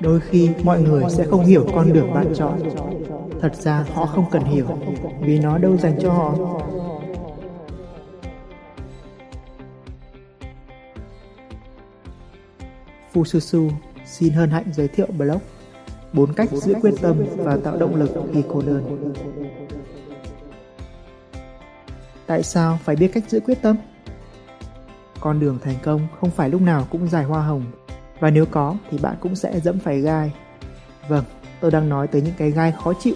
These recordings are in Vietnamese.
Đôi khi mọi người sẽ không hiểu con đường bạn chọn. Thật ra họ không cần hiểu, vì nó đâu dành cho họ. Fususu xin hân hạnh giới thiệu blog bốn cách giữ quyết tâm và tạo động lực khi cô đơn. Tại sao phải biết cách giữ quyết tâm? Con đường thành công không phải lúc nào cũng dài hoa hồng và nếu có thì bạn cũng sẽ dẫm phải gai. Vâng, tôi đang nói tới những cái gai khó chịu.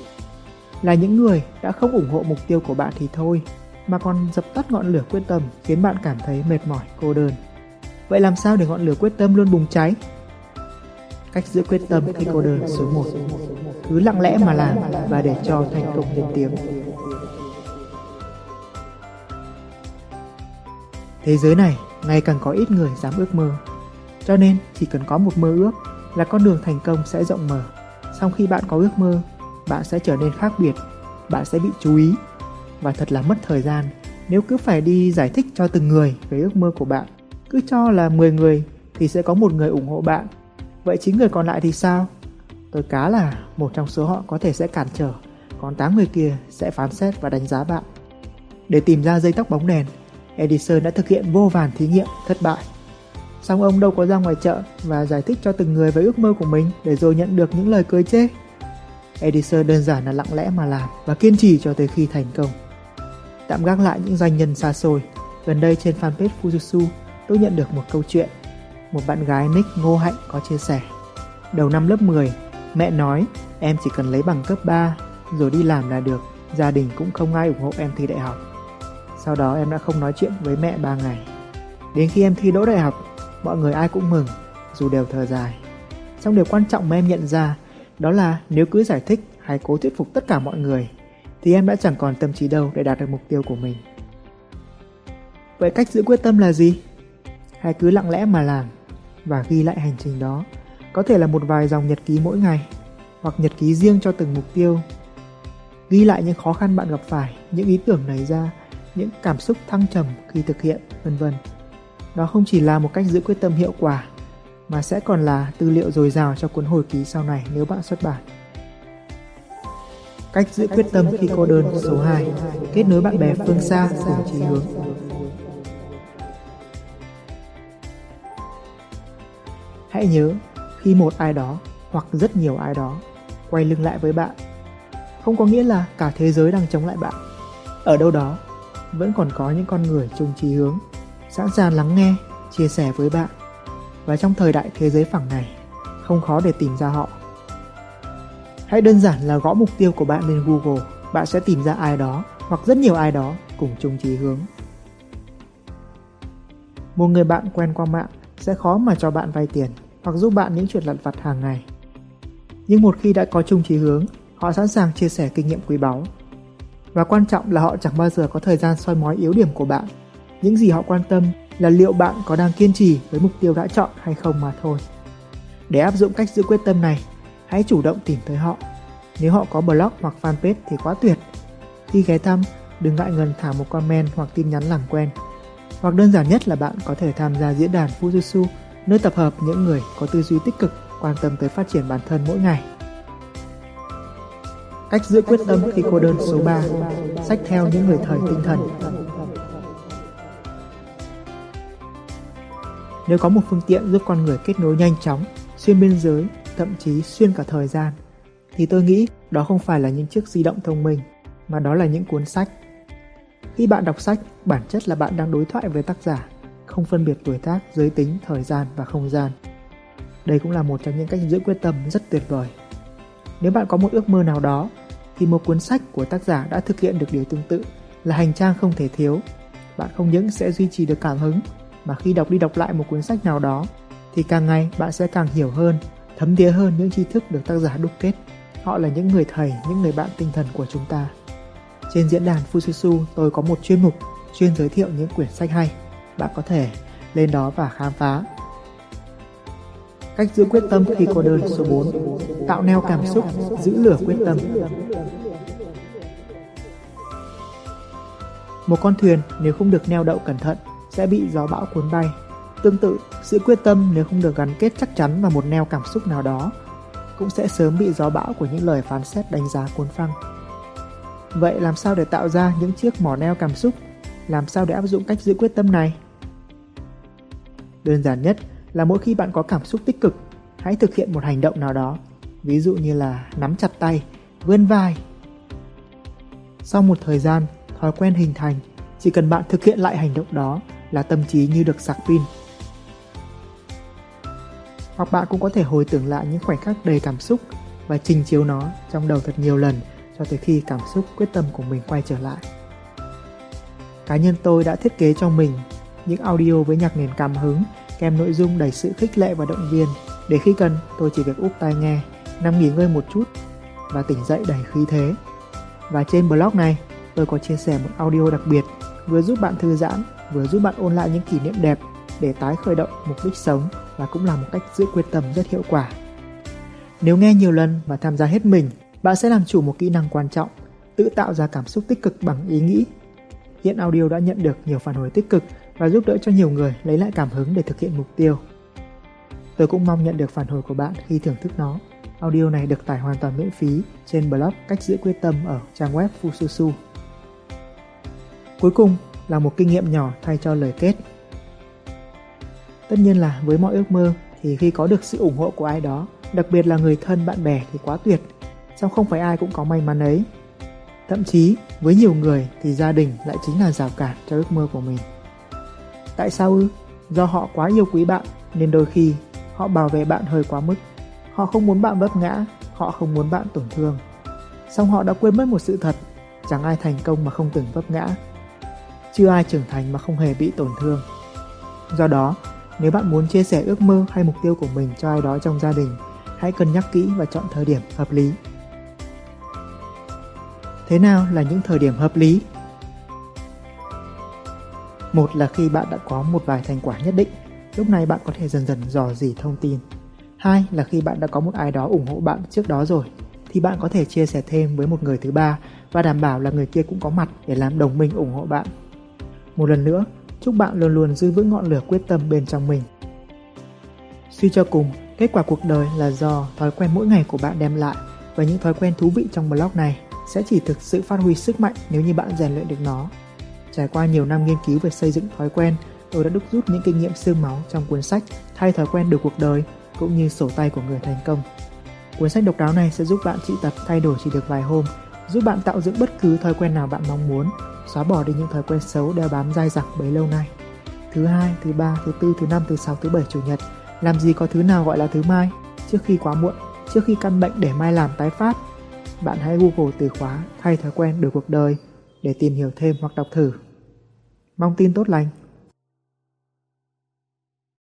Là những người đã không ủng hộ mục tiêu của bạn thì thôi, mà còn dập tắt ngọn lửa quyết tâm khiến bạn cảm thấy mệt mỏi, cô đơn. Vậy làm sao để ngọn lửa quyết tâm luôn bùng cháy? Cách giữ quyết tâm khi cô đơn số 1 Cứ lặng lẽ mà làm và để cho thành công lên tiếng Thế giới này ngày càng có ít người dám ước mơ cho nên chỉ cần có một mơ ước là con đường thành công sẽ rộng mở Sau khi bạn có ước mơ, bạn sẽ trở nên khác biệt Bạn sẽ bị chú ý Và thật là mất thời gian nếu cứ phải đi giải thích cho từng người về ước mơ của bạn cứ cho là 10 người thì sẽ có một người ủng hộ bạn. Vậy chính người còn lại thì sao? Tôi cá là một trong số họ có thể sẽ cản trở, còn 8 người kia sẽ phán xét và đánh giá bạn. Để tìm ra dây tóc bóng đèn, Edison đã thực hiện vô vàn thí nghiệm thất bại. Song ông đâu có ra ngoài chợ và giải thích cho từng người về ước mơ của mình để rồi nhận được những lời cười chê. Edison đơn giản là lặng lẽ mà làm và kiên trì cho tới khi thành công. Tạm gác lại những doanh nhân xa xôi, gần đây trên fanpage Fujitsu tôi nhận được một câu chuyện. Một bạn gái nick Ngô Hạnh có chia sẻ. Đầu năm lớp 10, mẹ nói em chỉ cần lấy bằng cấp 3 rồi đi làm là được, gia đình cũng không ai ủng hộ em thi đại học. Sau đó em đã không nói chuyện với mẹ 3 ngày. Đến khi em thi đỗ đại học, mọi người ai cũng mừng, dù đều thở dài. Trong điều quan trọng mà em nhận ra, đó là nếu cứ giải thích hay cố thuyết phục tất cả mọi người, thì em đã chẳng còn tâm trí đâu để đạt được mục tiêu của mình. Vậy cách giữ quyết tâm là gì? hãy cứ lặng lẽ mà làm và ghi lại hành trình đó. Có thể là một vài dòng nhật ký mỗi ngày hoặc nhật ký riêng cho từng mục tiêu. Ghi lại những khó khăn bạn gặp phải, những ý tưởng nảy ra, những cảm xúc thăng trầm khi thực hiện, vân vân. Đó không chỉ là một cách giữ quyết tâm hiệu quả mà sẽ còn là tư liệu dồi dào cho cuốn hồi ký sau này nếu bạn xuất bản. Cách giữ quyết tâm khi cô đơn số 2 Kết nối bạn bè phương xa cùng chí hướng Hãy nhớ, khi một ai đó hoặc rất nhiều ai đó quay lưng lại với bạn, không có nghĩa là cả thế giới đang chống lại bạn. Ở đâu đó, vẫn còn có những con người chung chí hướng, sẵn sàng lắng nghe, chia sẻ với bạn. Và trong thời đại thế giới phẳng này, không khó để tìm ra họ. Hãy đơn giản là gõ mục tiêu của bạn lên Google, bạn sẽ tìm ra ai đó hoặc rất nhiều ai đó cùng chung chí hướng. Một người bạn quen qua mạng sẽ khó mà cho bạn vay tiền hoặc giúp bạn những chuyện lặt vặt hàng ngày. Nhưng một khi đã có chung chí hướng, họ sẵn sàng chia sẻ kinh nghiệm quý báu. Và quan trọng là họ chẳng bao giờ có thời gian soi mói yếu điểm của bạn. Những gì họ quan tâm là liệu bạn có đang kiên trì với mục tiêu đã chọn hay không mà thôi. Để áp dụng cách giữ quyết tâm này, hãy chủ động tìm tới họ. Nếu họ có blog hoặc fanpage thì quá tuyệt. Khi ghé thăm, đừng ngại ngần thả một comment hoặc tin nhắn làm quen hoặc đơn giản nhất là bạn có thể tham gia diễn đàn Fujitsu, nơi tập hợp những người có tư duy tích cực, quan tâm tới phát triển bản thân mỗi ngày. Cách giữ quyết tâm khi cô đơn số 3 Sách theo những người thời tinh thần Nếu có một phương tiện giúp con người kết nối nhanh chóng, xuyên biên giới, thậm chí xuyên cả thời gian, thì tôi nghĩ đó không phải là những chiếc di động thông minh, mà đó là những cuốn sách khi bạn đọc sách, bản chất là bạn đang đối thoại với tác giả, không phân biệt tuổi tác, giới tính, thời gian và không gian. Đây cũng là một trong những cách giữ quyết tâm rất tuyệt vời. Nếu bạn có một ước mơ nào đó, thì một cuốn sách của tác giả đã thực hiện được điều tương tự là hành trang không thể thiếu. Bạn không những sẽ duy trì được cảm hứng, mà khi đọc đi đọc lại một cuốn sách nào đó, thì càng ngày bạn sẽ càng hiểu hơn, thấm thía hơn những tri thức được tác giả đúc kết. Họ là những người thầy, những người bạn tinh thần của chúng ta. Trên diễn đàn Fususu tôi có một chuyên mục chuyên giới thiệu những quyển sách hay. Bạn có thể lên đó và khám phá. Cách giữ quyết tâm khi cô đơn số 4 Tạo neo cảm xúc, giữ lửa quyết tâm Một con thuyền nếu không được neo đậu cẩn thận sẽ bị gió bão cuốn bay. Tương tự, sự quyết tâm nếu không được gắn kết chắc chắn vào một neo cảm xúc nào đó cũng sẽ sớm bị gió bão của những lời phán xét đánh giá cuốn phăng. Vậy làm sao để tạo ra những chiếc mỏ neo cảm xúc? Làm sao để áp dụng cách giữ quyết tâm này? Đơn giản nhất là mỗi khi bạn có cảm xúc tích cực, hãy thực hiện một hành động nào đó, ví dụ như là nắm chặt tay, vươn vai. Sau một thời gian, thói quen hình thành, chỉ cần bạn thực hiện lại hành động đó là tâm trí như được sạc pin. Hoặc bạn cũng có thể hồi tưởng lại những khoảnh khắc đầy cảm xúc và trình chiếu nó trong đầu thật nhiều lần cho tới khi cảm xúc quyết tâm của mình quay trở lại. Cá nhân tôi đã thiết kế cho mình những audio với nhạc nền cảm hứng kèm nội dung đầy sự khích lệ và động viên để khi cần tôi chỉ việc úp tai nghe, nằm nghỉ ngơi một chút và tỉnh dậy đầy khí thế. Và trên blog này, tôi có chia sẻ một audio đặc biệt vừa giúp bạn thư giãn, vừa giúp bạn ôn lại những kỷ niệm đẹp để tái khởi động mục đích sống và cũng là một cách giữ quyết tâm rất hiệu quả. Nếu nghe nhiều lần và tham gia hết mình, bạn sẽ làm chủ một kỹ năng quan trọng, tự tạo ra cảm xúc tích cực bằng ý nghĩ. Hiện audio đã nhận được nhiều phản hồi tích cực và giúp đỡ cho nhiều người lấy lại cảm hứng để thực hiện mục tiêu. Tôi cũng mong nhận được phản hồi của bạn khi thưởng thức nó. Audio này được tải hoàn toàn miễn phí trên blog Cách giữ quyết tâm ở trang web Fususu. Cuối cùng là một kinh nghiệm nhỏ thay cho lời kết. Tất nhiên là với mọi ước mơ thì khi có được sự ủng hộ của ai đó, đặc biệt là người thân bạn bè thì quá tuyệt. Song không phải ai cũng có may mắn ấy. Thậm chí với nhiều người thì gia đình lại chính là rào cản cho ước mơ của mình. Tại sao ư? Do họ quá yêu quý bạn nên đôi khi họ bảo vệ bạn hơi quá mức. Họ không muốn bạn vấp ngã, họ không muốn bạn tổn thương. Song họ đã quên mất một sự thật, chẳng ai thành công mà không từng vấp ngã. Chưa ai trưởng thành mà không hề bị tổn thương. Do đó, nếu bạn muốn chia sẻ ước mơ hay mục tiêu của mình cho ai đó trong gia đình, hãy cân nhắc kỹ và chọn thời điểm hợp lý. Thế nào là những thời điểm hợp lý? Một là khi bạn đã có một vài thành quả nhất định, lúc này bạn có thể dần dần dò dỉ thông tin. Hai là khi bạn đã có một ai đó ủng hộ bạn trước đó rồi, thì bạn có thể chia sẻ thêm với một người thứ ba và đảm bảo là người kia cũng có mặt để làm đồng minh ủng hộ bạn. Một lần nữa, chúc bạn luôn luôn giữ vững ngọn lửa quyết tâm bên trong mình. Suy cho cùng, kết quả cuộc đời là do thói quen mỗi ngày của bạn đem lại và những thói quen thú vị trong blog này sẽ chỉ thực sự phát huy sức mạnh nếu như bạn rèn luyện được nó. Trải qua nhiều năm nghiên cứu về xây dựng thói quen, tôi đã đúc rút những kinh nghiệm xương máu trong cuốn sách Thay thói quen được cuộc đời cũng như sổ tay của người thành công. Cuốn sách độc đáo này sẽ giúp bạn trị tập thay đổi chỉ được vài hôm, giúp bạn tạo dựng bất cứ thói quen nào bạn mong muốn, xóa bỏ đi những thói quen xấu đeo bám dai dẳng bấy lâu nay. Thứ hai, thứ ba, thứ tư, thứ năm, thứ sáu, thứ bảy, chủ nhật, làm gì có thứ nào gọi là thứ mai? Trước khi quá muộn, trước khi căn bệnh để mai làm tái phát, bạn hãy Google từ khóa thay thói quen đổi cuộc đời để tìm hiểu thêm hoặc đọc thử. Mong tin tốt lành.